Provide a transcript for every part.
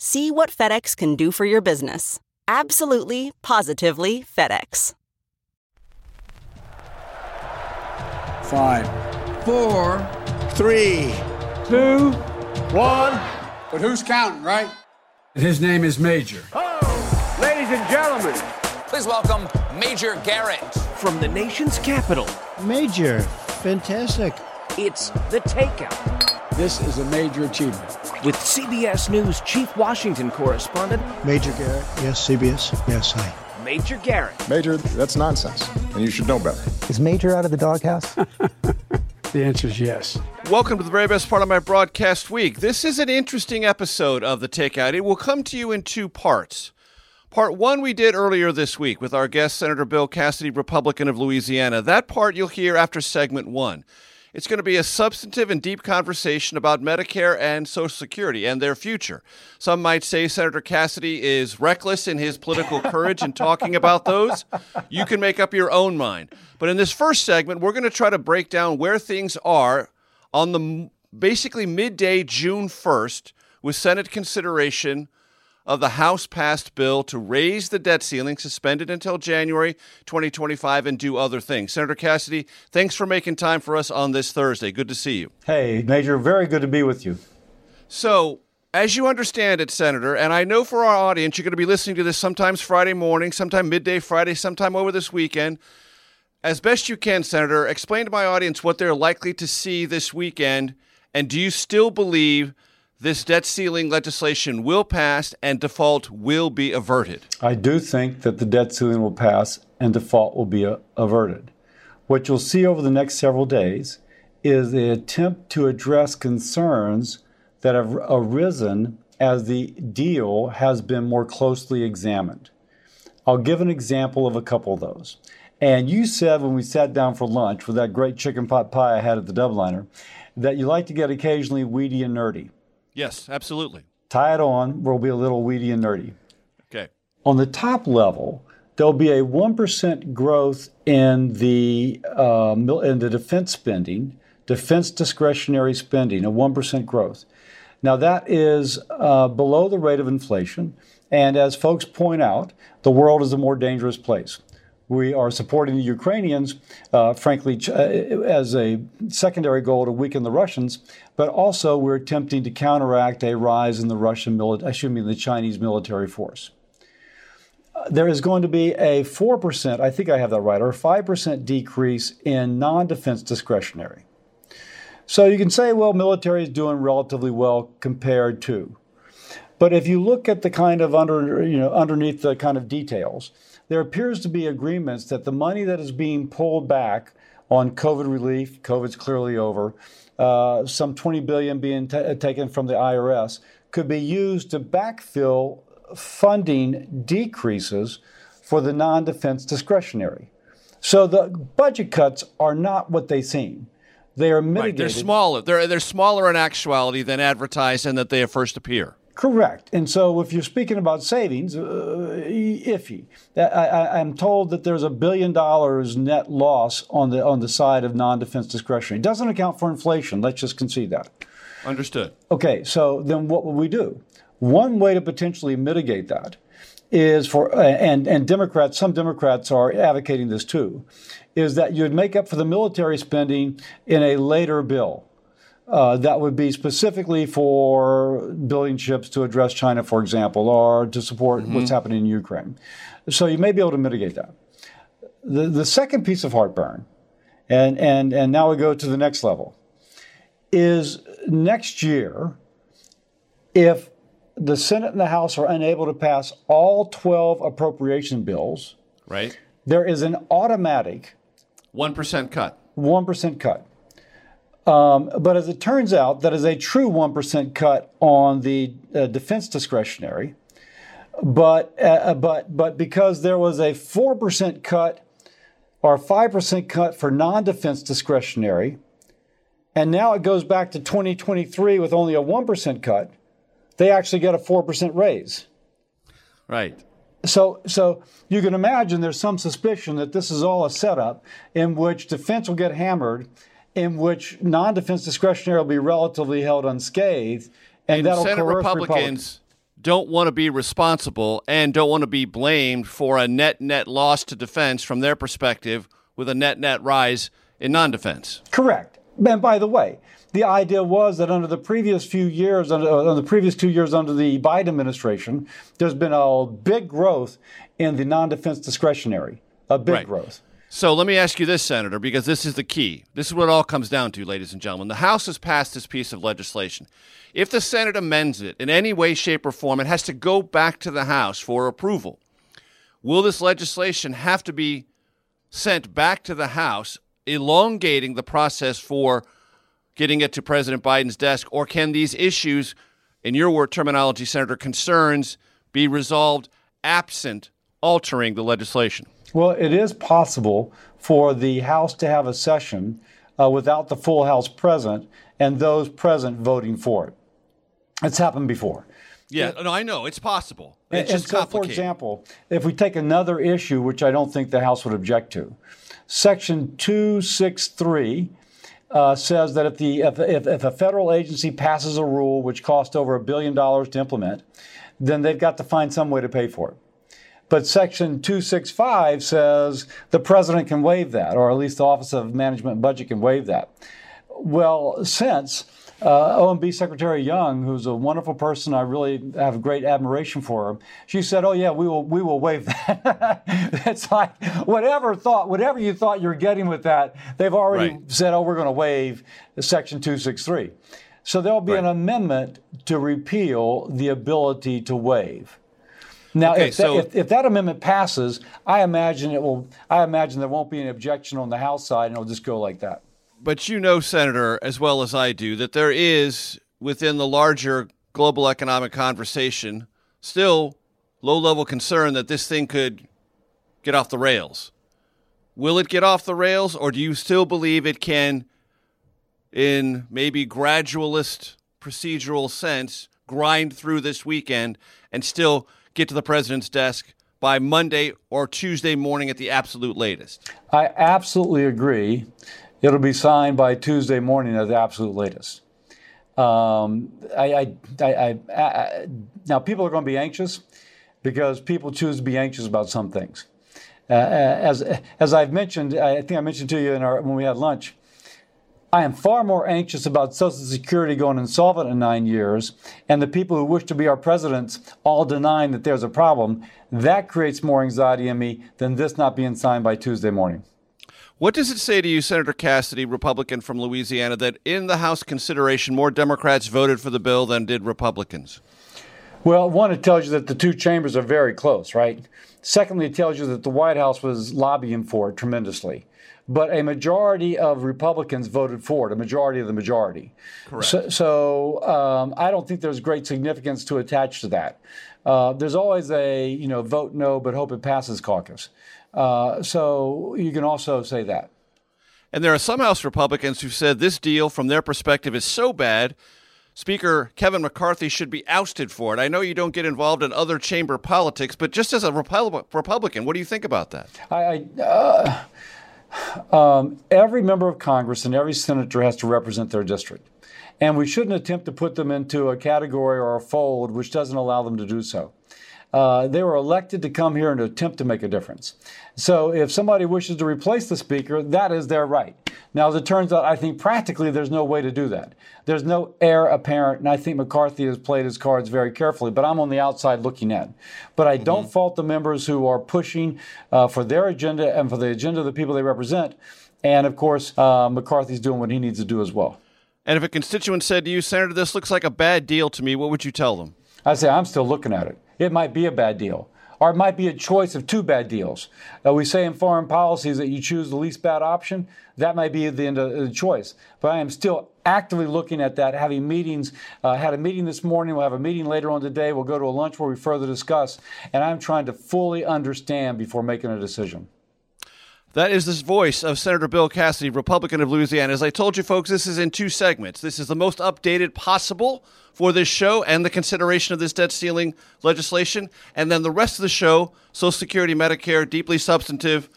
See what FedEx can do for your business. Absolutely, positively FedEx. Five, four, three, two, one. But who's counting, right? And his name is Major. Oh, ladies and gentlemen, please welcome Major Garrett. From the nation's capital. Major, fantastic. It's The Takeout. This is a major achievement. With CBS News Chief Washington Correspondent Major Garrett. Yes, CBS. Yes, hi. Major Garrett. Major, that's nonsense, and you should know better. Is Major out of the doghouse? the answer is yes. Welcome to the very best part of my broadcast week. This is an interesting episode of The Takeout. It will come to you in two parts. Part one we did earlier this week with our guest, Senator Bill Cassidy, Republican of Louisiana. That part you'll hear after segment one. It's going to be a substantive and deep conversation about Medicare and Social Security and their future. Some might say Senator Cassidy is reckless in his political courage in talking about those. You can make up your own mind. But in this first segment, we're going to try to break down where things are on the basically midday June 1st with Senate consideration of the House passed bill to raise the debt ceiling, suspended until January 2025, and do other things. Senator Cassidy, thanks for making time for us on this Thursday. Good to see you. Hey, Major, very good to be with you. So, as you understand it, Senator, and I know for our audience, you're going to be listening to this sometimes Friday morning, sometime midday Friday, sometime over this weekend. As best you can, Senator, explain to my audience what they're likely to see this weekend, and do you still believe this debt ceiling legislation will pass and default will be averted? I do think that the debt ceiling will pass and default will be a- averted. What you'll see over the next several days is the attempt to address concerns that have arisen as the deal has been more closely examined. I'll give an example of a couple of those. And you said when we sat down for lunch with that great chicken pot pie I had at the Dubliner that you like to get occasionally weedy and nerdy. Yes, absolutely. Tie it on, we'll be a little weedy and nerdy. Okay. On the top level, there'll be a 1% growth in the, uh, in the defense spending, defense discretionary spending, a 1% growth. Now, that is uh, below the rate of inflation. And as folks point out, the world is a more dangerous place. We are supporting the Ukrainians, uh, frankly, uh, as a secondary goal to weaken the Russians, but also we're attempting to counteract a rise in the Russian military, excuse me, the Chinese military force. Uh, there is going to be a 4%, I think I have that right, or 5% decrease in non defense discretionary. So you can say, well, military is doing relatively well compared to. But if you look at the kind of under, you know, underneath the kind of details, there appears to be agreements that the money that is being pulled back on COVID relief, COVID's clearly over, uh, some 20 billion being t- taken from the IRS, could be used to backfill funding decreases for the non-defense discretionary. So the budget cuts are not what they seem. They are mitigated. Right. They're smaller. They're they're smaller in actuality than advertised and that they first appear. Correct. And so if you're speaking about savings, uh, iffy. I, am told that there's a billion dollars net loss on the on the side of non-defense discretionary. It doesn't account for inflation. Let's just concede that. Understood. Okay, so then what will we do? One way to potentially mitigate that is for and and Democrats, some Democrats are advocating this too, is that you'd make up for the military spending in a later bill. Uh, that would be specifically for building ships to address China, for example, or to support mm-hmm. what's happening in Ukraine. So you may be able to mitigate that. The, the second piece of heartburn, and, and, and now we go to the next level, is next year, if the Senate and the House are unable to pass all 12 appropriation bills, right? There is an automatic 1% cut. 1% cut. Um, but as it turns out, that is a true 1% cut on the uh, defense discretionary. But, uh, but, but because there was a 4% cut or 5% cut for non defense discretionary, and now it goes back to 2023 with only a 1% cut, they actually get a 4% raise. Right. So, so you can imagine there's some suspicion that this is all a setup in which defense will get hammered in which non-defense discretionary will be relatively held unscathed, and, and that'll Senate Republicans, Republicans don't want to be responsible and don't want to be blamed for a net net loss to defense from their perspective with a net net rise in non-defense. Correct. And by the way, the idea was that under the previous few years, under, uh, the previous two years under the Biden administration, there's been a big growth in the non-defense discretionary, a big right. growth. So let me ask you this, Senator, because this is the key. This is what it all comes down to, ladies and gentlemen. The House has passed this piece of legislation. If the Senate amends it in any way, shape, or form, it has to go back to the House for approval. Will this legislation have to be sent back to the House, elongating the process for getting it to President Biden's desk? Or can these issues, in your word terminology, Senator, concerns, be resolved absent altering the legislation? Well, it is possible for the House to have a session uh, without the full House present and those present voting for it. It's happened before. Yeah, no, I know it's possible. It's and, just and so, for example, if we take another issue, which I don't think the House would object to, Section 263 uh, says that if, the, if, if, if a federal agency passes a rule which costs over a billion dollars to implement, then they've got to find some way to pay for it. But Section 265 says the president can waive that, or at least the Office of Management and Budget can waive that. Well, since uh, OMB Secretary Young, who's a wonderful person, I really have great admiration for her. She said, "Oh yeah, we will we will waive that." it's like whatever thought, whatever you thought you were getting with that, they've already right. said, "Oh, we're going to waive Section 263." So there'll be right. an amendment to repeal the ability to waive. Now, okay, if, that, so, if, if, that amendment passes, I imagine it will. I imagine there won't be an objection on the House side, and it'll just go like that. But you know, Senator, as well as I do, that there is within the larger global economic conversation still low-level concern that this thing could get off the rails. Will it get off the rails, or do you still believe it can, in maybe gradualist procedural sense, grind through this weekend and still? Get to the president's desk by Monday or Tuesday morning at the absolute latest. I absolutely agree. It'll be signed by Tuesday morning at the absolute latest. Um, I, I, I, now, people are going to be anxious because people choose to be anxious about some things. Uh, as, as I've mentioned, I think I mentioned to you in our, when we had lunch, I am far more anxious about Social Security going insolvent in nine years and the people who wish to be our presidents all denying that there's a problem. That creates more anxiety in me than this not being signed by Tuesday morning. What does it say to you, Senator Cassidy, Republican from Louisiana, that in the House consideration, more Democrats voted for the bill than did Republicans? Well, one, it tells you that the two chambers are very close, right? Secondly, it tells you that the White House was lobbying for it tremendously but a majority of Republicans voted for it, a majority of the majority. Correct. So, so um, I don't think there's great significance to attach to that. Uh, there's always a you know vote no but hope it passes caucus. Uh, so you can also say that. And there are some House Republicans who said this deal, from their perspective, is so bad, Speaker Kevin McCarthy should be ousted for it. I know you don't get involved in other chamber politics, but just as a Republican, what do you think about that? I, I uh, um, every member of Congress and every senator has to represent their district. And we shouldn't attempt to put them into a category or a fold which doesn't allow them to do so. Uh, they were elected to come here and attempt to make a difference. So if somebody wishes to replace the speaker, that is their right. Now, as it turns out, I think practically there's no way to do that. There's no heir apparent, and I think McCarthy has played his cards very carefully, but I'm on the outside looking in. But I don't mm-hmm. fault the members who are pushing uh, for their agenda and for the agenda of the people they represent. And of course, uh, McCarthy's doing what he needs to do as well. And if a constituent said to you, Senator, this looks like a bad deal to me, what would you tell them? I'd say, I'm still looking at it. It might be a bad deal or it might be a choice of two bad deals. Uh, we say in foreign policies that you choose the least bad option. That might be the end of the choice. But I am still actively looking at that, having meetings. Uh, had a meeting this morning. We'll have a meeting later on today. We'll go to a lunch where we further discuss. And I'm trying to fully understand before making a decision. That is the voice of Senator Bill Cassidy, Republican of Louisiana. As I told you, folks, this is in two segments. This is the most updated possible for this show and the consideration of this debt ceiling legislation. And then the rest of the show, Social Security, Medicare, deeply substantive.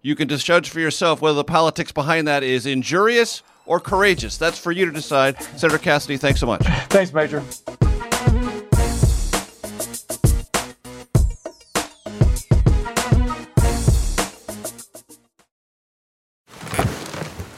You can just judge for yourself whether the politics behind that is injurious or courageous. That's for you to decide. Senator Cassidy, thanks so much. Thanks, Major.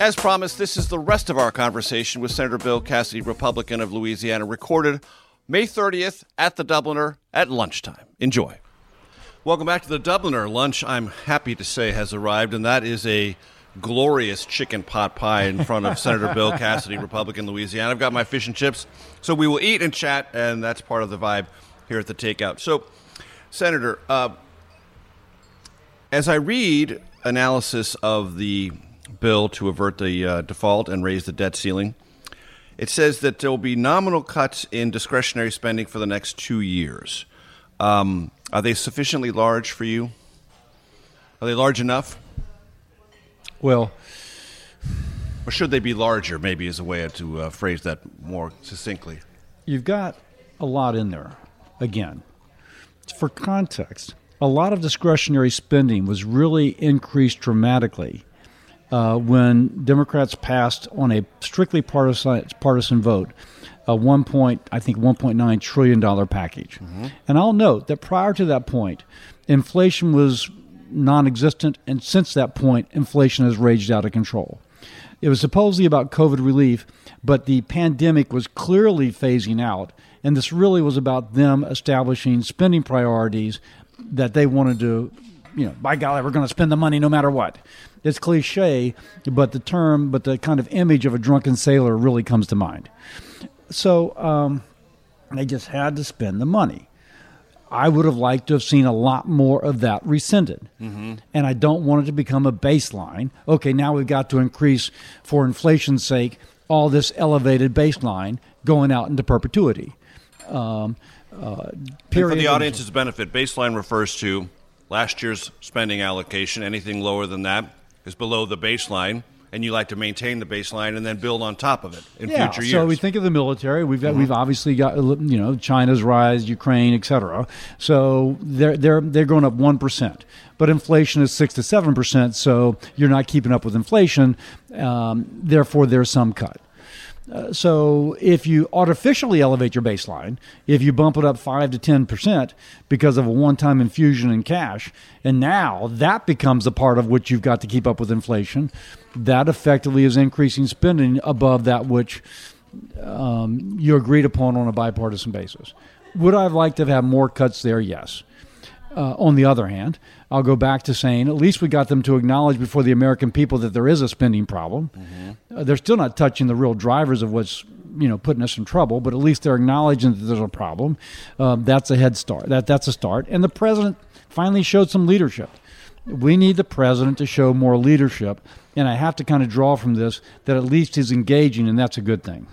As promised, this is the rest of our conversation with Senator Bill Cassidy, Republican of Louisiana, recorded May 30th at the Dubliner at lunchtime. Enjoy. Welcome back to the Dubliner. Lunch, I'm happy to say, has arrived, and that is a glorious chicken pot pie in front of Senator Bill Cassidy, Republican Louisiana. I've got my fish and chips, so we will eat and chat, and that's part of the vibe here at the Takeout. So, Senator, uh, as I read analysis of the bill to avert the uh, default and raise the debt ceiling. It says that there will be nominal cuts in discretionary spending for the next two years. Um, are they sufficiently large for you? Are they large enough? Well, or should they be larger? Maybe is a way to uh, phrase that more succinctly. You've got a lot in there. Again, for context, a lot of discretionary spending was really increased dramatically uh, when Democrats passed on a strictly partisan, partisan vote a one point, I think, one point nine trillion dollar package. Mm-hmm. And I'll note that prior to that point, inflation was non-existent, and since that point, inflation has raged out of control. It was supposedly about COVID relief, but the pandemic was clearly phasing out, and this really was about them establishing spending priorities that they wanted to, you know, by golly, we're going to spend the money no matter what it's cliche, but the term, but the kind of image of a drunken sailor really comes to mind. So um, they just had to spend the money. I would have liked to have seen a lot more of that rescinded. Mm-hmm. And I don't want it to become a baseline. Okay, now we've got to increase, for inflation's sake, all this elevated baseline going out into perpetuity. Um, uh, for the audience's benefit, baseline refers to last year's spending allocation. Anything lower than that is below the baseline and you like to maintain the baseline and then build on top of it in yeah, future years. So we think of the military. We've got mm-hmm. we've obviously got you know China's rise, Ukraine, etc. So they're they're they're going up one percent, but inflation is six to seven percent. So you're not keeping up with inflation. Um, therefore, there's some cut. Uh, so if you artificially elevate your baseline, if you bump it up 5 to 10% because of a one-time infusion in cash, and now that becomes a part of which you've got to keep up with inflation, that effectively is increasing spending above that which um, you agreed upon on a bipartisan basis. Would I have liked to have had more cuts there? Yes. Uh, on the other hand, I'll go back to saying at least we got them to acknowledge before the American people that there is a spending problem. Mm-hmm. Uh, they're still not touching the real drivers of what's you know putting us in trouble, but at least they're acknowledging that there's a problem. Um, that's a head start. That that's a start. And the president finally showed some leadership. We need the president to show more leadership, and I have to kind of draw from this that at least he's engaging, and that's a good thing.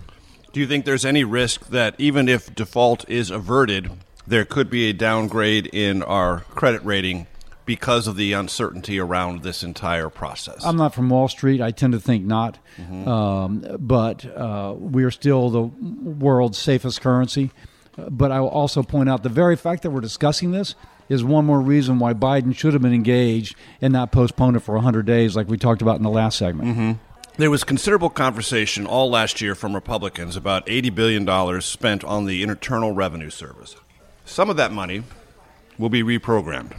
Do you think there's any risk that even if default is averted, there could be a downgrade in our credit rating because of the uncertainty around this entire process. I'm not from Wall Street. I tend to think not. Mm-hmm. Um, but uh, we're still the world's safest currency. But I will also point out the very fact that we're discussing this is one more reason why Biden should have been engaged and not postponed it for 100 days, like we talked about in the last segment. Mm-hmm. There was considerable conversation all last year from Republicans about $80 billion spent on the Internal Revenue Service. Some of that money will be reprogrammed,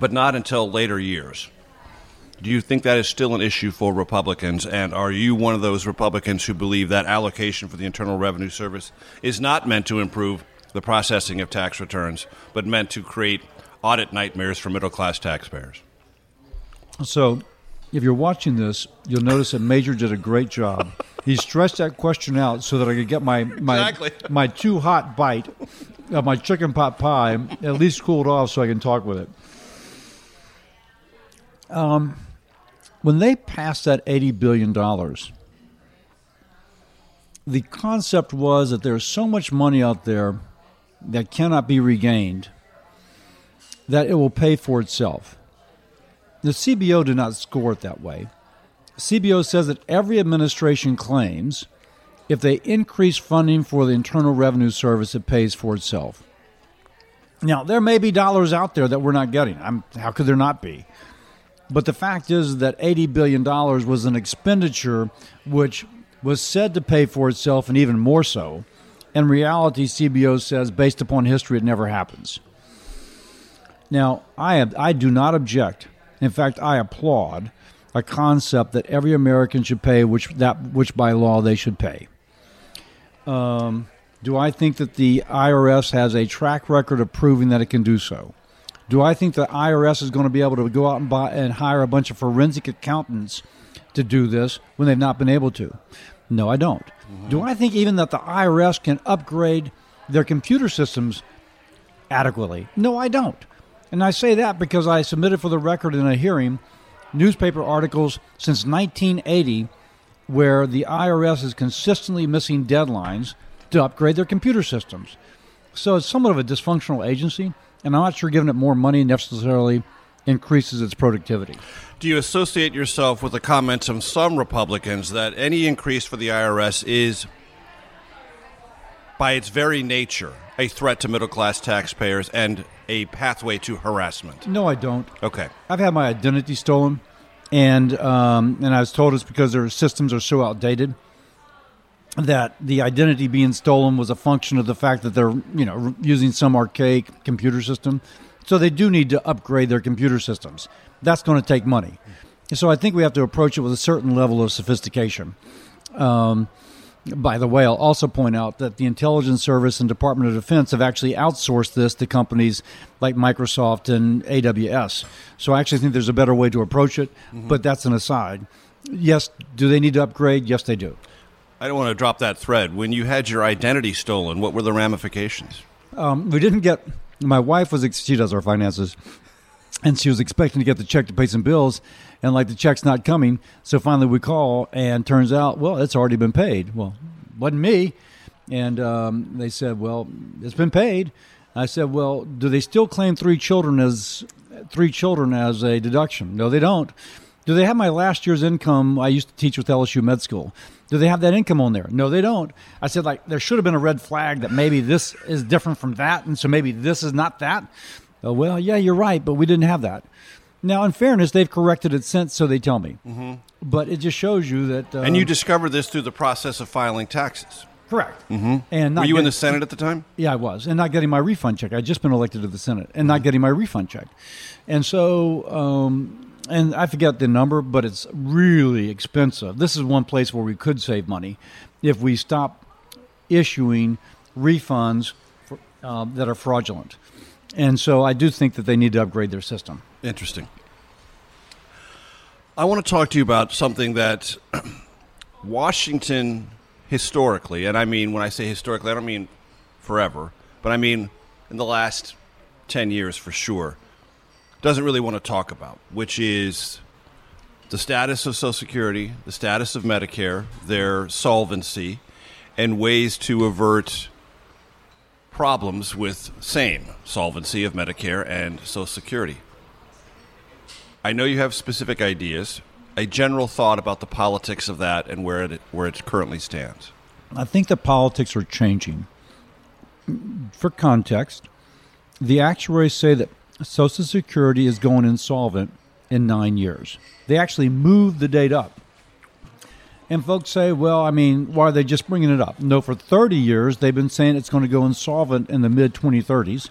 but not until later years. Do you think that is still an issue for Republicans? And are you one of those Republicans who believe that allocation for the Internal Revenue Service is not meant to improve the processing of tax returns, but meant to create audit nightmares for middle class taxpayers? So, if you're watching this, you'll notice that Major did a great job. He stressed that question out so that I could get my my exactly. my too hot bite of my chicken pot pie at least cooled off so I can talk with it. Um, when they passed that eighty billion dollars, the concept was that there's so much money out there that cannot be regained that it will pay for itself. The CBO did not score it that way. CBO says that every administration claims if they increase funding for the Internal Revenue Service, it pays for itself. Now, there may be dollars out there that we're not getting. I'm, how could there not be? But the fact is that $80 billion was an expenditure which was said to pay for itself and even more so. In reality, CBO says, based upon history, it never happens. Now, I, have, I do not object in fact, I applaud a concept that every American should pay which that which by law they should pay. Um, do I think that the IRS has a track record of proving that it can do so? Do I think the IRS is going to be able to go out and buy and hire a bunch of forensic accountants to do this when they've not been able to? No, I don't. Mm-hmm. Do I think even that the IRS can upgrade their computer systems adequately? No, I don't. And I say that because I submitted for the record in a hearing newspaper articles since 1980 where the IRS is consistently missing deadlines to upgrade their computer systems. So it's somewhat of a dysfunctional agency, and I'm not sure giving it more money necessarily increases its productivity. Do you associate yourself with the comments of some Republicans that any increase for the IRS is, by its very nature, a threat to middle class taxpayers and a pathway to harassment? No, I don't. Okay. I've had my identity stolen, and um, and I was told it's because their systems are so outdated that the identity being stolen was a function of the fact that they're you know using some archaic computer system. So they do need to upgrade their computer systems. That's going to take money. So I think we have to approach it with a certain level of sophistication. Um, by the way, I'll also point out that the intelligence service and Department of Defense have actually outsourced this to companies like Microsoft and AWS. So I actually think there's a better way to approach it, mm-hmm. but that's an aside. Yes, do they need to upgrade? Yes, they do. I don't want to drop that thread. When you had your identity stolen, what were the ramifications? Um, we didn't get. My wife was. She does our finances, and she was expecting to get the check to pay some bills and like the check's not coming. So finally we call and turns out well it's already been paid. Well wasn't me. And um, they said well it's been paid. I said well do they still claim three children as three children as a deduction? No they don't. Do they have my last year's income? I used to teach with lsu med school. Do they have that income on there? No they don't. I said like there should have been a red flag that maybe this is different from that and so maybe this is not that Oh, well, yeah, you're right, but we didn't have that. Now, in fairness, they've corrected it since, so they tell me. Mm-hmm. But it just shows you that. and you discovered this through the process of filing taxes. Correct. Mm-hmm. And were you in the Senate at the time? Yeah, I was, and not getting my refund check. I'd just been elected to the Senate, and not getting my refund check, and so. Um, and I forget the number, but it's really expensive. This is one place where we could save money if we stop issuing refunds for, uh, that are fraudulent. And so I do think that they need to upgrade their system. Interesting. I want to talk to you about something that Washington historically, and I mean when I say historically, I don't mean forever, but I mean in the last 10 years for sure, doesn't really want to talk about, which is the status of Social Security, the status of Medicare, their solvency, and ways to avert problems with same solvency of Medicare and Social Security. I know you have specific ideas, a general thought about the politics of that and where it where it currently stands. I think the politics are changing. For context, the actuaries say that Social Security is going insolvent in nine years. They actually moved the date up. And folks say, well, I mean, why are they just bringing it up? No, for 30 years, they've been saying it's going to go insolvent in the mid 2030s.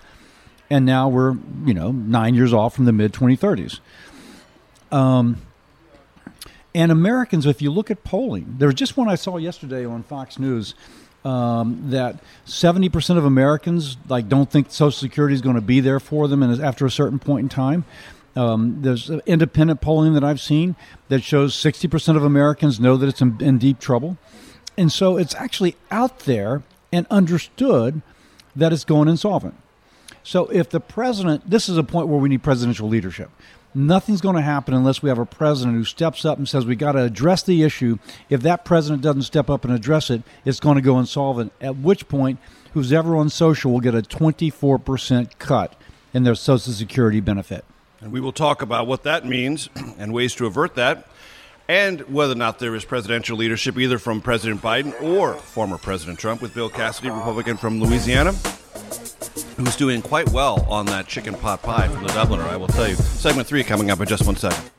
And now we're, you know, nine years off from the mid 2030s. Um, and Americans, if you look at polling, there was just one I saw yesterday on Fox News um, that 70% of Americans like don't think Social Security is going to be there for them and after a certain point in time. Um, there's independent polling that I've seen that shows 60% of Americans know that it's in, in deep trouble. And so it's actually out there and understood that it's going insolvent. So if the president, this is a point where we need presidential leadership. Nothing's going to happen unless we have a president who steps up and says we got to address the issue. If that president doesn't step up and address it, it's going to go insolvent. At which point, who's ever on social will get a 24% cut in their Social Security benefit. And we will talk about what that means and ways to avert that, and whether or not there is presidential leadership either from President Biden or former President Trump with Bill Cassidy, Republican from Louisiana who's doing quite well on that chicken pot pie from the Dubliner, I will tell you. Segment three coming up in just one second.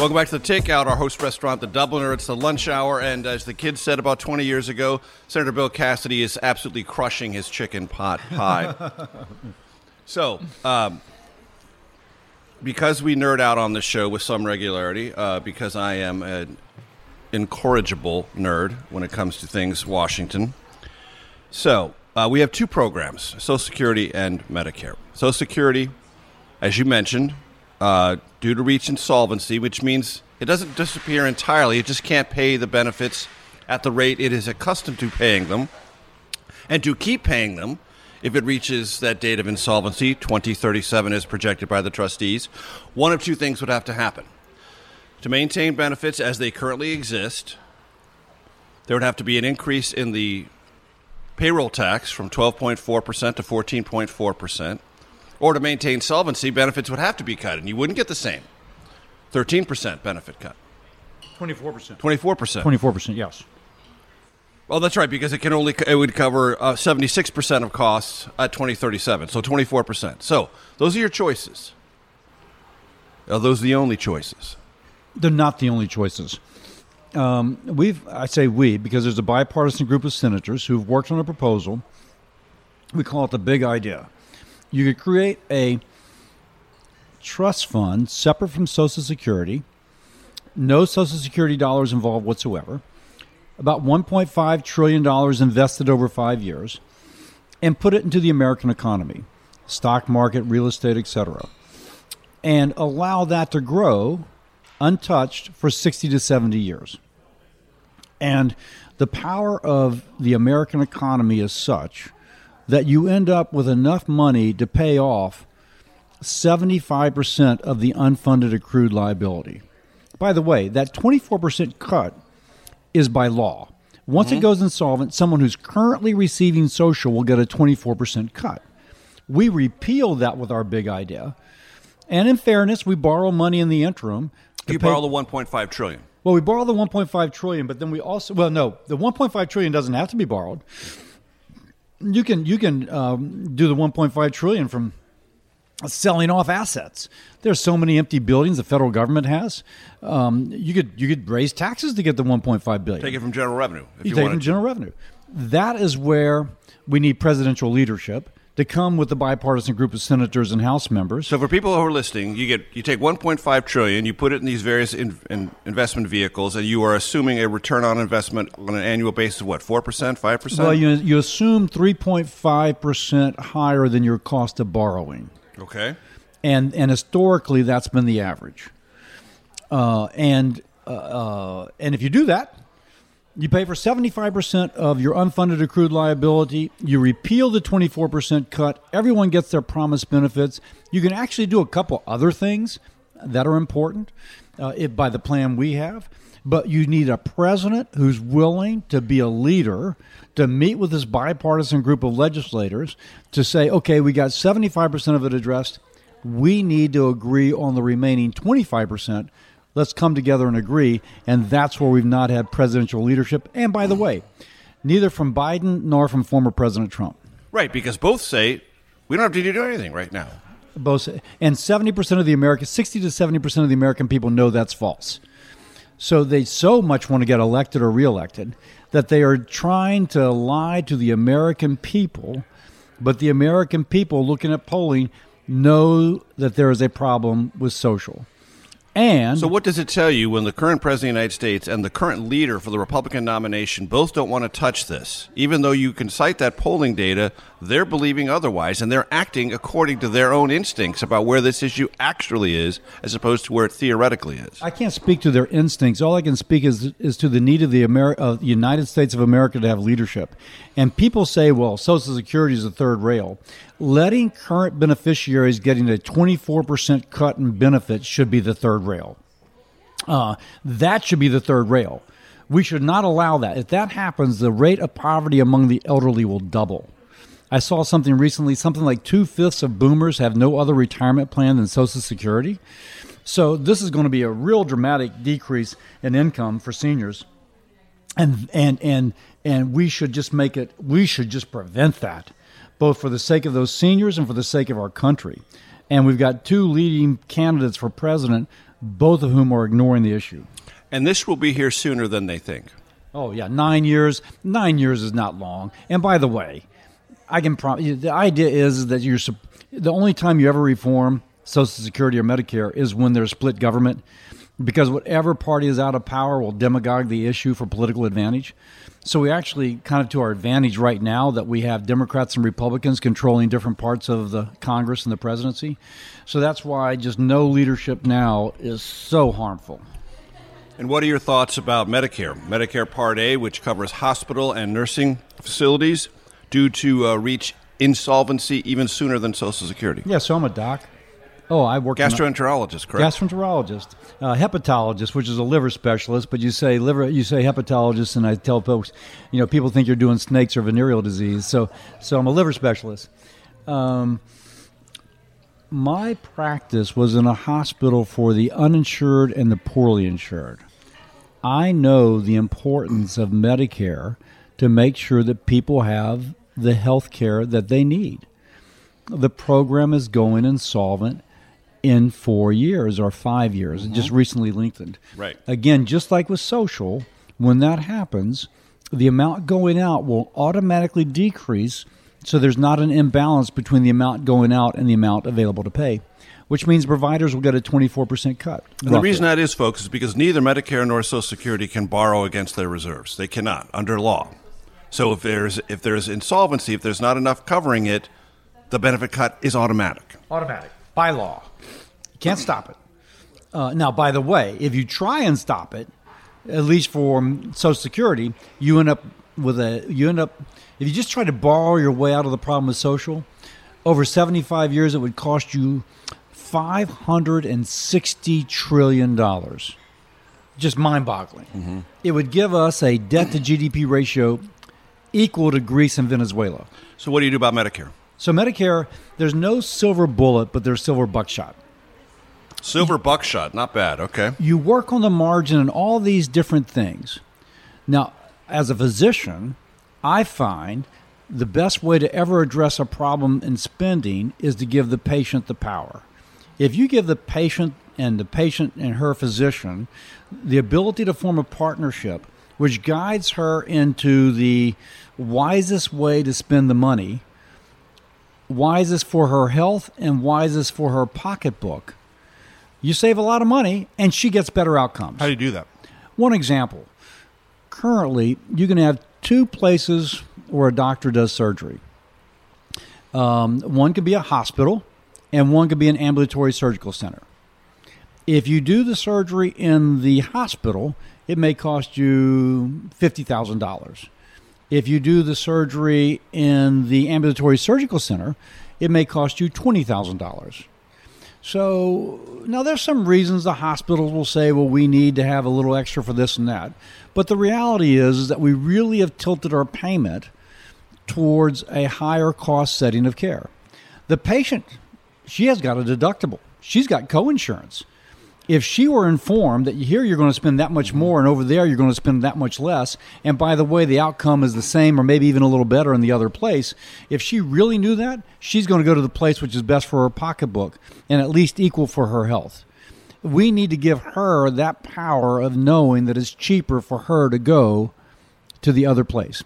Welcome back to the Takeout, our host restaurant, the Dubliner. It's the lunch hour, and as the kids said about 20 years ago, Senator Bill Cassidy is absolutely crushing his chicken pot pie. So, um, because we nerd out on this show with some regularity, uh, because I am an incorrigible nerd when it comes to things Washington. So, uh, we have two programs Social Security and Medicare. Social Security, as you mentioned, uh, due to reach insolvency, which means it doesn't disappear entirely, it just can't pay the benefits at the rate it is accustomed to paying them. And to keep paying them, if it reaches that date of insolvency, 2037 is projected by the trustees, one of two things would have to happen. To maintain benefits as they currently exist, there would have to be an increase in the payroll tax from 12.4% to 14.4%. Or to maintain solvency, benefits would have to be cut, and you wouldn't get the same 13% benefit cut. 24%. 24%. 24%, yes. Well, that's right because it can only it would cover uh, seventy six percent of costs at twenty thirty seven, so twenty four percent. So those are your choices. Are those the only choices? They're not the only choices. um, we've I say we because there's a bipartisan group of senators who've worked on a proposal. We call it the big idea. You could create a trust fund separate from Social Security, no Social Security dollars involved whatsoever, about 1.5 trillion dollars invested over five years, and put it into the American economy, stock market, real estate, etc., and allow that to grow untouched for 60 to 70 years. And the power of the American economy is such that you end up with enough money to pay off 75% of the unfunded accrued liability. By the way, that 24% cut is by law. Once mm-hmm. it goes insolvent, someone who's currently receiving social will get a 24% cut. We repeal that with our big idea. And in fairness, we borrow money in the interim. You pay- borrow the 1.5 trillion. Well, we borrow the 1.5 trillion, but then we also well, no, the 1.5 trillion doesn't have to be borrowed. You can you can um, do the 1.5 trillion from selling off assets. There's so many empty buildings the federal government has. Um, you could you could raise taxes to get the 1.5 billion. Take it from general revenue. you, you take it from general revenue. That is where we need presidential leadership to come with the bipartisan group of senators and House members. So for people who are listening, you get you take 1.5 trillion, you put it in these various in, in investment vehicles, and you are assuming a return on investment on an annual basis of what four percent, five percent? Well, you you assume 3.5 percent higher than your cost of borrowing. Okay. And and historically, that's been the average. Uh, and uh, uh and if you do that, you pay for 75% of your unfunded accrued liability. You repeal the 24% cut. Everyone gets their promised benefits. You can actually do a couple other things that are important uh, if, by the plan we have. But you need a president who's willing to be a leader, to meet with this bipartisan group of legislators, to say, okay, we got 75% of it addressed. We need to agree on the remaining 25% Let's come together and agree. And that's where we've not had presidential leadership. And by the way, neither from Biden nor from former President Trump. Right, because both say we don't have to do anything right now. Both, and seventy percent of the American, sixty to seventy percent of the American people know that's false. So they so much want to get elected or reelected that they are trying to lie to the American people. But the American people, looking at polling, know that there is a problem with social. And so, what does it tell you when the current president of the United States and the current leader for the Republican nomination both don't want to touch this? Even though you can cite that polling data, they're believing otherwise, and they're acting according to their own instincts about where this issue actually is, as opposed to where it theoretically is. I can't speak to their instincts. All I can speak is is to the need of the Ameri- of the United States of America to have leadership. And people say, "Well, Social Security is the third rail." Letting current beneficiaries getting a 24% cut in benefits should be the third rail. Uh, that should be the third rail. We should not allow that. If that happens, the rate of poverty among the elderly will double. I saw something recently, something like two fifths of boomers have no other retirement plan than Social Security. So this is going to be a real dramatic decrease in income for seniors. And and and and we should just make it we should just prevent that both for the sake of those seniors and for the sake of our country. And we've got two leading candidates for president, both of whom are ignoring the issue. And this will be here sooner than they think. Oh, yeah, nine years. Nine years is not long. And by the way, I can promise you, the idea is that you're the only time you ever reform Social Security or Medicare is when there's split government because whatever party is out of power will demagogue the issue for political advantage. So we actually kind of to our advantage right now that we have Democrats and Republicans controlling different parts of the Congress and the presidency. So that's why just no leadership now is so harmful. And what are your thoughts about Medicare? Medicare Part A, which covers hospital and nursing facilities, due to uh, reach insolvency even sooner than Social Security. Yeah, so I'm a doc. Oh, I work gastroenterologist, correct? Gastroenterologist, uh, hepatologist, which is a liver specialist. But you say liver, you say hepatologist, and I tell folks, you know, people think you're doing snakes or venereal disease. So, so I'm a liver specialist. Um, my practice was in a hospital for the uninsured and the poorly insured. I know the importance of Medicare to make sure that people have the health care that they need. The program is going insolvent in four years or five years. It just mm-hmm. recently lengthened. Right. Again, just like with social, when that happens, the amount going out will automatically decrease. So there's not an imbalance between the amount going out and the amount available to pay, which means providers will get a 24% cut. And the reason that is, folks, is because neither Medicare nor Social Security can borrow against their reserves. They cannot under law. So if there's if there's insolvency, if there's not enough covering it, the benefit cut is automatic. automatic by law. Can't stop it. Uh, now, by the way, if you try and stop it, at least for um, Social Security, you end up with a you end up if you just try to borrow your way out of the problem with social. Over seventy five years, it would cost you five hundred and sixty trillion dollars. Just mind boggling. It would give us a debt to GDP ratio equal to Greece and Venezuela. So what do you do about Medicare? So Medicare, there's no silver bullet, but there's silver buckshot. Silver buckshot, not bad. Okay. You work on the margin and all these different things. Now, as a physician, I find the best way to ever address a problem in spending is to give the patient the power. If you give the patient and the patient and her physician the ability to form a partnership which guides her into the wisest way to spend the money, wisest for her health and wisest for her pocketbook, you save a lot of money and she gets better outcomes. How do you do that? One example currently, you can have two places where a doctor does surgery. Um, one could be a hospital, and one could be an ambulatory surgical center. If you do the surgery in the hospital, it may cost you $50,000. If you do the surgery in the ambulatory surgical center, it may cost you $20,000. So now there's some reasons the hospitals will say, well, we need to have a little extra for this and that. But the reality is, is that we really have tilted our payment towards a higher cost setting of care. The patient, she has got a deductible. She's got co-insurance. If she were informed that here you're going to spend that much more and over there you're going to spend that much less, and by the way, the outcome is the same or maybe even a little better in the other place, if she really knew that, she's going to go to the place which is best for her pocketbook and at least equal for her health. We need to give her that power of knowing that it's cheaper for her to go to the other place.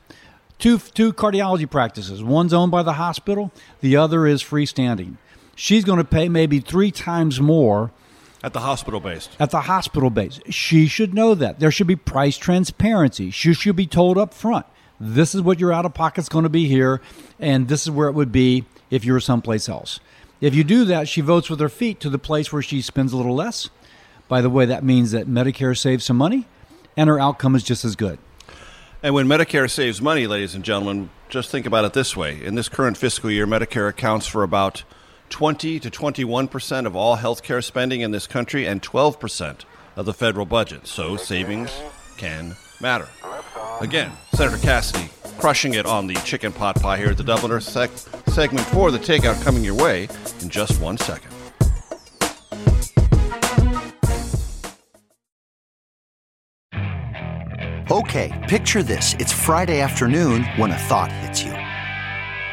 Two, two cardiology practices. One's owned by the hospital, the other is freestanding. She's going to pay maybe three times more At the hospital based. at the hospital base. She should know that. There should be price transparency. She should be told up front this is what your out of pocket's going to be here, and this is where it would be if you were someplace else. If you do that, she votes with her feet to the place where she spends a little less. By the way, that means that Medicare saves some money and her outcome is just as good. And when Medicare saves money, ladies and gentlemen, just think about it this way. In this current fiscal year, Medicare accounts for about 20 to 21 percent of all healthcare spending in this country and 12 percent of the federal budget. So savings can matter. Again, Senator Cassidy crushing it on the chicken pot pie here at the Dubliner sec- segment for the takeout coming your way in just one second. Okay, picture this. It's Friday afternoon when a thought hits you.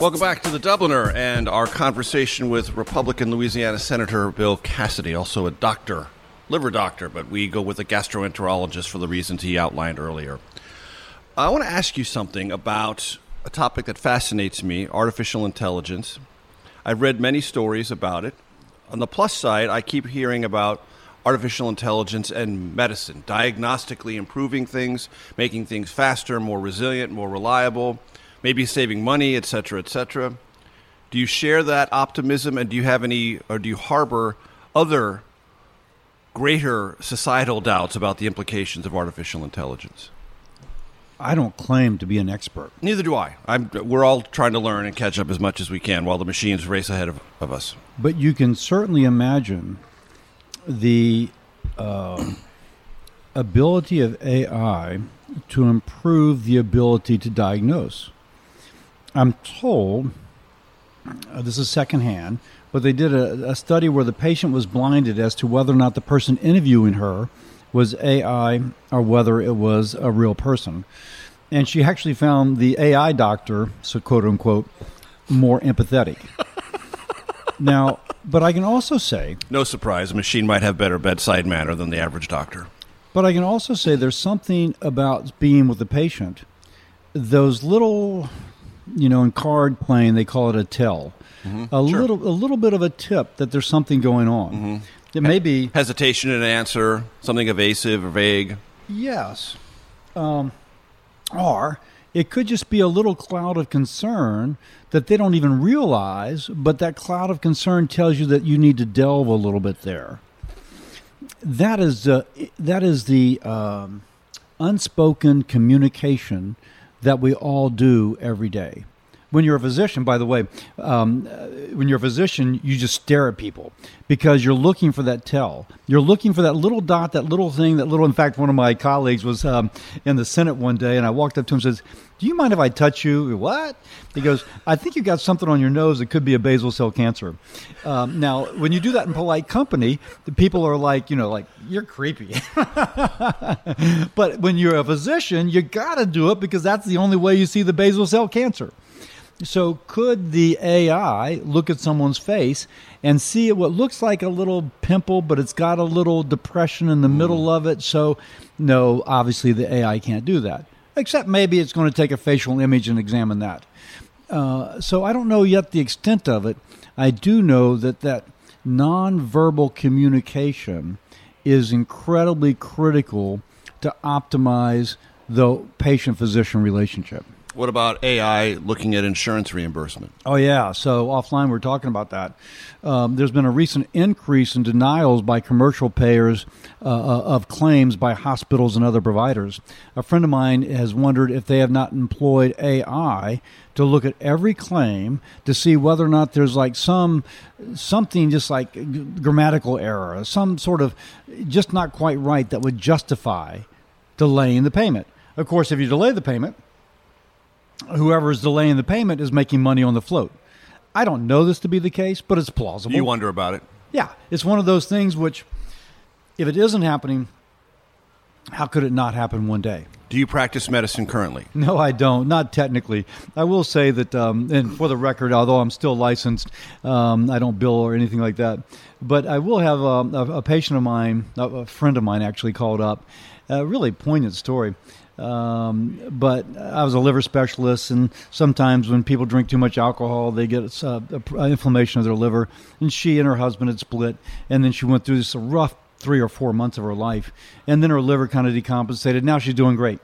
Welcome back to the Dubliner and our conversation with Republican Louisiana Senator Bill Cassidy, also a doctor, liver doctor, but we go with a gastroenterologist for the reasons he outlined earlier. I want to ask you something about a topic that fascinates me artificial intelligence. I've read many stories about it. On the plus side, I keep hearing about artificial intelligence and medicine, diagnostically improving things, making things faster, more resilient, more reliable, maybe saving money, et cetera, et cetera. Do you share that optimism, and do you have any, or do you harbor other greater societal doubts about the implications of artificial intelligence? I don't claim to be an expert. Neither do I. I'm, we're all trying to learn and catch up as much as we can while the machines race ahead of, of us. But you can certainly imagine the uh, ability of AI to improve the ability to diagnose. I'm told, uh, this is secondhand, but they did a, a study where the patient was blinded as to whether or not the person interviewing her was AI or whether it was a real person. And she actually found the AI doctor, so quote unquote, more empathetic. now, but I can also say no surprise, a machine might have better bedside manner than the average doctor. But I can also say there's something about being with the patient. Those little, you know, in card playing they call it a tell. Mm-hmm. A sure. little, a little bit of a tip that there's something going on. Mm-hmm. It may be hesitation in an answer, something evasive or vague. Yes, um, or it could just be a little cloud of concern that they don't even realize, but that cloud of concern tells you that you need to delve a little bit there. That is uh, that is the um, unspoken communication that we all do every day when you're a physician, by the way, um, when you're a physician, you just stare at people because you're looking for that tell. You're looking for that little dot, that little thing, that little. In fact, one of my colleagues was um, in the Senate one day, and I walked up to him and says, "Do you mind if I touch you?" What? He goes, "I think you got something on your nose that could be a basal cell cancer." Um, now, when you do that in polite company, the people are like, you know, like you're creepy. but when you're a physician, you got to do it because that's the only way you see the basal cell cancer. So, could the AI look at someone's face and see what looks like a little pimple, but it's got a little depression in the mm. middle of it? So, no, obviously the AI can't do that. Except maybe it's going to take a facial image and examine that. Uh, so, I don't know yet the extent of it. I do know that that nonverbal communication is incredibly critical to optimize the patient physician relationship. What about AI looking at insurance reimbursement? Oh, yeah. So, offline, we're talking about that. Um, there's been a recent increase in denials by commercial payers uh, uh, of claims by hospitals and other providers. A friend of mine has wondered if they have not employed AI to look at every claim to see whether or not there's like some something just like grammatical error, some sort of just not quite right that would justify delaying the payment. Of course, if you delay the payment, whoever is delaying the payment is making money on the float. I don't know this to be the case, but it's plausible. You wonder about it. Yeah, it's one of those things which, if it isn't happening, how could it not happen one day? Do you practice medicine currently? No, I don't. Not technically. I will say that, um, and for the record, although I'm still licensed, um, I don't bill or anything like that. But I will have um, a, a, patient of mine, a friend of mine, actually called up. A really poignant story. Um, but I was a liver specialist, and sometimes when people drink too much alcohol, they get uh, inflammation of their liver. And she and her husband had split, and then she went through this rough three or four months of her life, and then her liver kind of decompensated. Now she's doing great.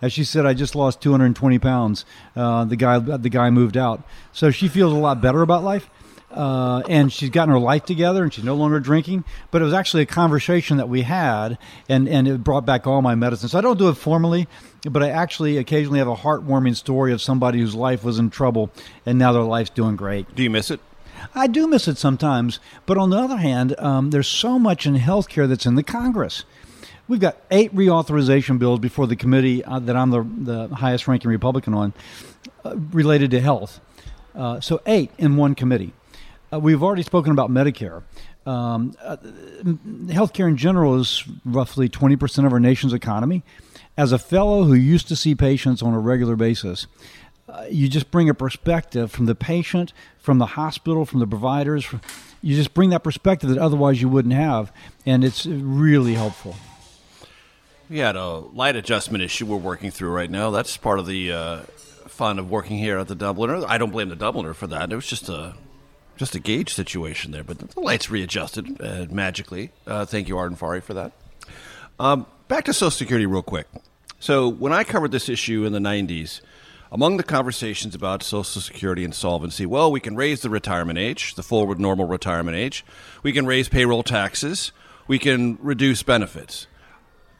As she said, I just lost 220 pounds. Uh, the guy, the guy moved out, so she feels a lot better about life uh, and she's gotten her life together and she's no longer drinking. But it was actually a conversation that we had, and, and it brought back all my medicine. So I don't do it formally, but I actually occasionally have a heartwarming story of somebody whose life was in trouble and now their life's doing great. Do you miss it? I do miss it sometimes. But on the other hand, um, there's so much in healthcare that's in the Congress. We've got eight reauthorization bills before the committee uh, that I'm the, the highest ranking Republican on uh, related to health. Uh, so, eight in one committee. Uh, we've already spoken about Medicare. Um, uh, healthcare in general is roughly 20% of our nation's economy. As a fellow who used to see patients on a regular basis, uh, you just bring a perspective from the patient, from the hospital, from the providers. You just bring that perspective that otherwise you wouldn't have, and it's really helpful. We had a light adjustment issue we're working through right now. That's part of the uh, fun of working here at the Dubliner. I don't blame the Dubliner for that. It was just a just a gauge situation there, but the lights readjusted uh, magically. Uh, thank you, Arden Farhi, for that. Um, back to Social Security, real quick. So, when I covered this issue in the 90s, among the conversations about Social Security insolvency, well, we can raise the retirement age, the forward normal retirement age. We can raise payroll taxes. We can reduce benefits.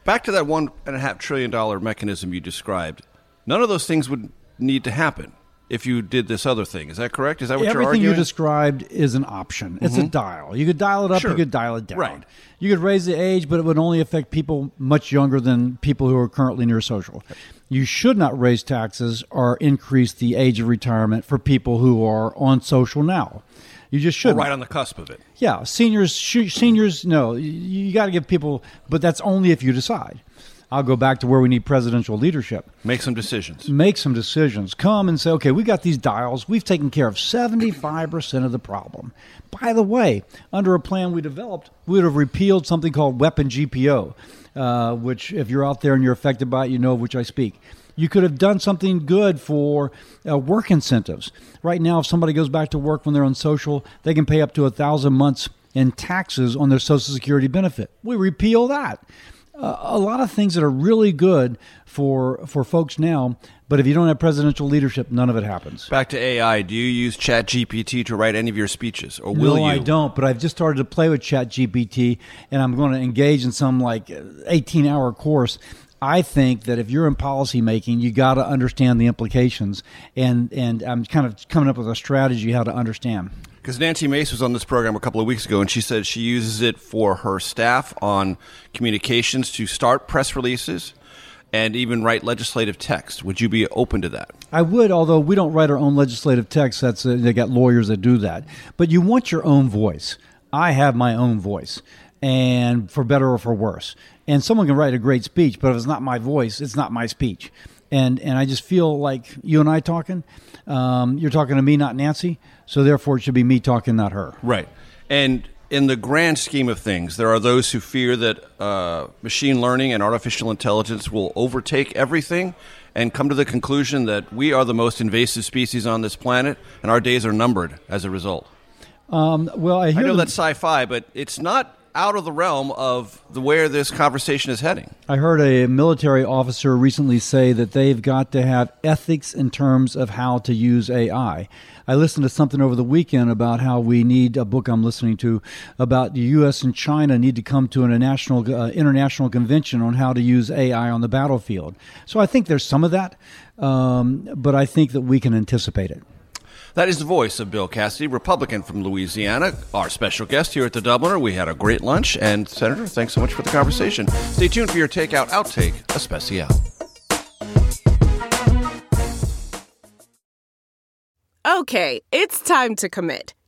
Back to that one and a half trillion dollar mechanism you described. None of those things would need to happen if you did this other thing. Is that correct? Is that what Everything you're arguing? you described is an option. It's a Mhm. dial. You could dial it up. Sure. You could dial it down. Right. You could raise the age, but it would only affect people much younger than people who are currently near social. You should not raise taxes or increase the age of retirement for people who are on social now. You just should right on the cusp of it. yeah, seniors, sh- seniors, no, you, you got to give people, but that's only if you decide. I'll go back to where we need presidential leadership. Make some decisions. Make some decisions. Come and say, okay, we got these dials. We've taken care of 75% of the problem. By the way, under a plan we developed, we would have repealed something called WEP and GPO, uh, which, if you're out there and you're affected by it, you know of which I speak. You could have done something good for uh, work incentives. Right now, if somebody goes back to work when they're on social, they can pay up to a thousand months in taxes on their Social Security benefit. We repeal that. Uh, a lot of things that are really good for for folks now, but if you don't have presidential leadership, none of it happens. Back to AI. Do you use Chat GPT to write any of your speeches, or will no, you? I don't. But I've just started to play with Chat GPT, and I'm going to engage in some like 18 hour course. I think that if you're in policy making, you got to understand the implications, and and I'm kind of coming up with a strategy how to understand. Because Nancy Mace was on this program a couple of weeks ago, and she said she uses it for her staff on communications to start press releases and even write legislative text. Would you be open to that? I would, although we don't write our own legislative text. That's uh, they got lawyers that do that. But you want your own voice. I have my own voice, and for better or for worse. And someone can write a great speech, but if it's not my voice, it's not my speech. And and I just feel like you and I talking. Um, you're talking to me, not Nancy. So therefore, it should be me talking, not her. Right. And in the grand scheme of things, there are those who fear that uh, machine learning and artificial intelligence will overtake everything and come to the conclusion that we are the most invasive species on this planet and our days are numbered as a result. Um, well, I, I know them- that's sci fi, but it's not out of the realm of the where this conversation is heading. I heard a military officer recently say that they've got to have ethics in terms of how to use AI. I listened to something over the weekend about how we need a book I'm listening to about the U.S. and China need to come to an national, uh, international convention on how to use AI on the battlefield. So I think there's some of that, um, but I think that we can anticipate it. That is the voice of Bill Cassidy, Republican from Louisiana, our special guest here at the Dubliner. We had a great lunch, and Senator, thanks so much for the conversation. Stay tuned for your takeout outtake, especial. Okay, it's time to commit.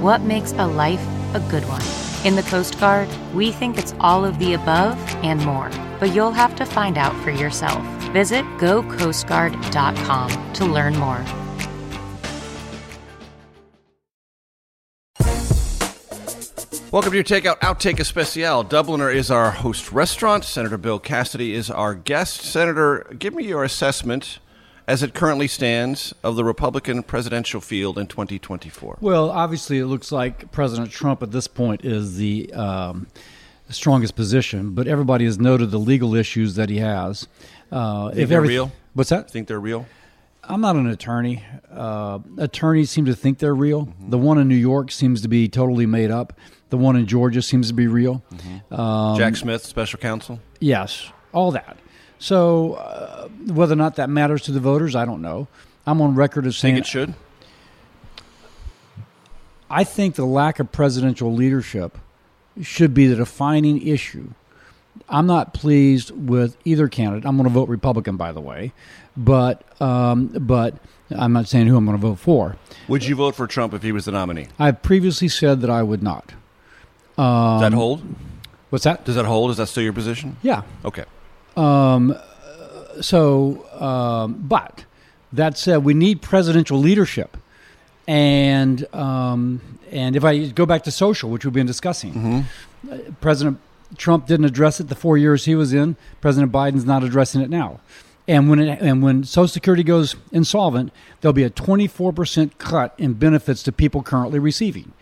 what makes a life a good one? In the Coast Guard, we think it's all of the above and more, but you'll have to find out for yourself. Visit gocoastguard.com to learn more. Welcome to your Takeout Outtake Especial. Dubliner is our host restaurant. Senator Bill Cassidy is our guest. Senator, give me your assessment as it currently stands of the Republican presidential field in 2024. Well, obviously, it looks like President Trump at this point is the um, strongest position, but everybody has noted the legal issues that he has. Uh, Think they're real? What's that? Think they're real? I'm not an attorney. Uh, attorneys seem to think they're real. Mm-hmm. The one in New York seems to be totally made up. The one in Georgia seems to be real. Mm-hmm. Um, Jack Smith, special counsel. Yes, all that. So uh, whether or not that matters to the voters, I don't know. I'm on record as saying think it should. I think the lack of presidential leadership should be the defining issue. I'm not pleased with either candidate. I'm going to vote Republican, by the way, but um, but I'm not saying who I'm going to vote for. Would you vote for Trump if he was the nominee? I've previously said that I would not. Um, Does that hold? What's that? Does that hold? Is that still your position? Yeah. Okay. Um, so, um, but that said, we need presidential leadership, and um, and if I go back to social, which we've been discussing, mm-hmm. uh, President Trump didn't address it the four years he was in. President Biden's not addressing it now. And when it, and when Social Security goes insolvent, there'll be a 24% cut in benefits to people currently receiving.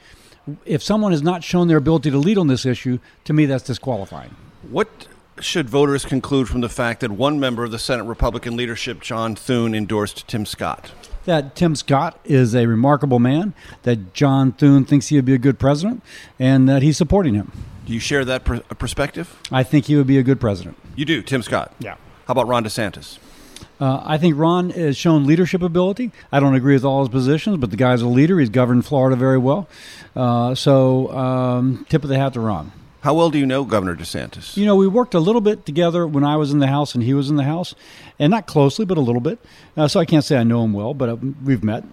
If someone has not shown their ability to lead on this issue, to me that's disqualifying. What should voters conclude from the fact that one member of the Senate Republican leadership, John Thune, endorsed Tim Scott? That Tim Scott is a remarkable man, that John Thune thinks he would be a good president, and that he's supporting him. Do you share that per- perspective? I think he would be a good president. You do, Tim Scott? Yeah. How about Ron DeSantis? Uh, I think Ron has shown leadership ability. I don't agree with all his positions, but the guy's a leader. He's governed Florida very well. Uh, so, um, tip of the hat to Ron. How well do you know Governor DeSantis? You know, we worked a little bit together when I was in the House and he was in the House, and not closely, but a little bit. Uh, so I can't say I know him well, but uh, we've met.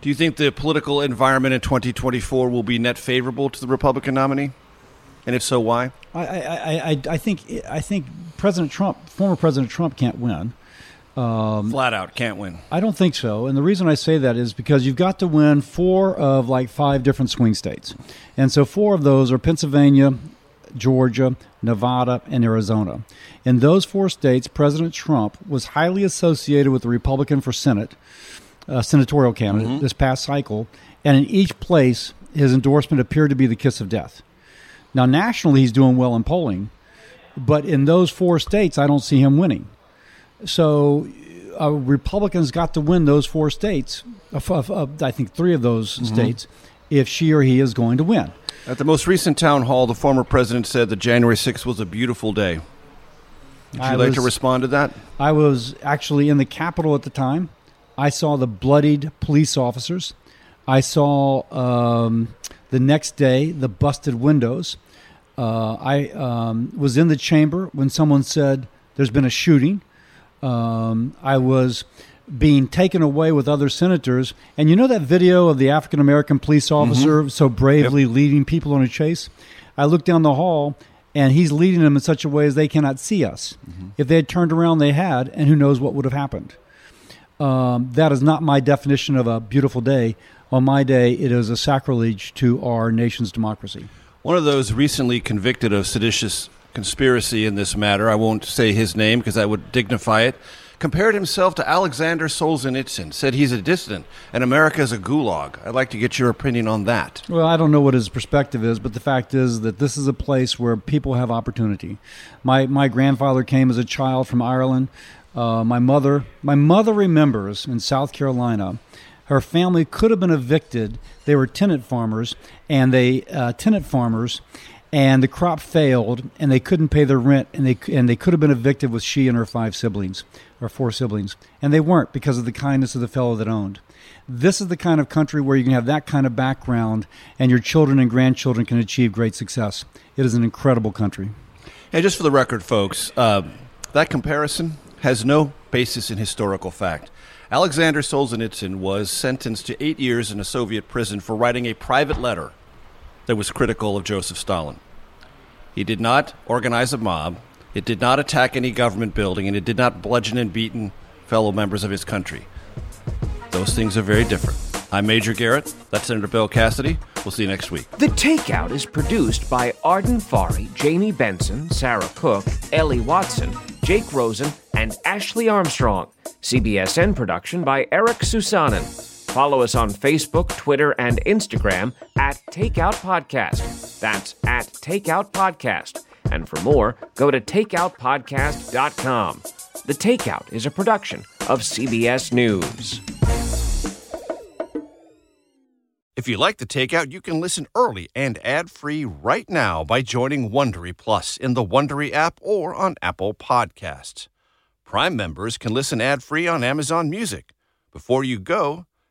Do you think the political environment in 2024 will be net favorable to the Republican nominee? And if so, why? I, I, I, I think I think President Trump, former President Trump, can't win. Um, Flat out can't win. I don't think so. And the reason I say that is because you've got to win four of like five different swing states. And so four of those are Pennsylvania, Georgia, Nevada, and Arizona. In those four states, President Trump was highly associated with the Republican for Senate, uh, senatorial candidate mm-hmm. this past cycle. And in each place, his endorsement appeared to be the kiss of death. Now, nationally, he's doing well in polling, but in those four states, I don't see him winning. So, uh, Republicans got to win those four states. Uh, uh, I think three of those mm-hmm. states, if she or he is going to win. At the most recent town hall, the former president said that January 6th was a beautiful day. Would you I like was, to respond to that? I was actually in the Capitol at the time. I saw the bloodied police officers. I saw um, the next day the busted windows. Uh, I um, was in the chamber when someone said there's been a shooting. Um, I was being taken away with other senators. And you know that video of the African American police mm-hmm. officer mm-hmm. so bravely yep. leading people on a chase? I looked down the hall and he's leading them in such a way as they cannot see us. Mm-hmm. If they had turned around, they had, and who knows what would have happened. Um, that is not my definition of a beautiful day. On my day, it is a sacrilege to our nation's democracy. One of those recently convicted of seditious conspiracy in this matter, I won't say his name because that would dignify it, compared himself to Alexander Solzhenitsyn, said he's a dissident and America is a gulag. I'd like to get your opinion on that. Well, I don't know what his perspective is, but the fact is that this is a place where people have opportunity. My, my grandfather came as a child from Ireland. Uh, my mother, my mother remembers in South Carolina her family could have been evicted. They were tenant farmers, and they uh, tenant farmers, and the crop failed, and they couldn't pay their rent, and they and they could have been evicted with she and her five siblings or four siblings, and they weren't because of the kindness of the fellow that owned. This is the kind of country where you can have that kind of background, and your children and grandchildren can achieve great success. It is an incredible country. And just for the record, folks, uh, that comparison has no basis in historical fact. Alexander Solzhenitsyn was sentenced to eight years in a Soviet prison for writing a private letter that was critical of Joseph Stalin. He did not organize a mob, it did not attack any government building, and it did not bludgeon and beaten fellow members of his country. Those things are very different. I'm Major Garrett. That's Senator Bill Cassidy. We'll see you next week. The Takeout is produced by Arden Farhi, Jamie Benson, Sarah Cook, Ellie Watson, Jake Rosen, and Ashley Armstrong. CBSN production by Eric Susanen. Follow us on Facebook, Twitter, and Instagram at Takeout Podcast. That's at Takeout Podcast. And for more, go to takeoutpodcast.com. The Takeout is a production of CBS News. If you like the takeout, you can listen early and ad-free right now by joining Wondery Plus in the Wondery app or on Apple Podcasts. Prime members can listen ad-free on Amazon Music. Before you go,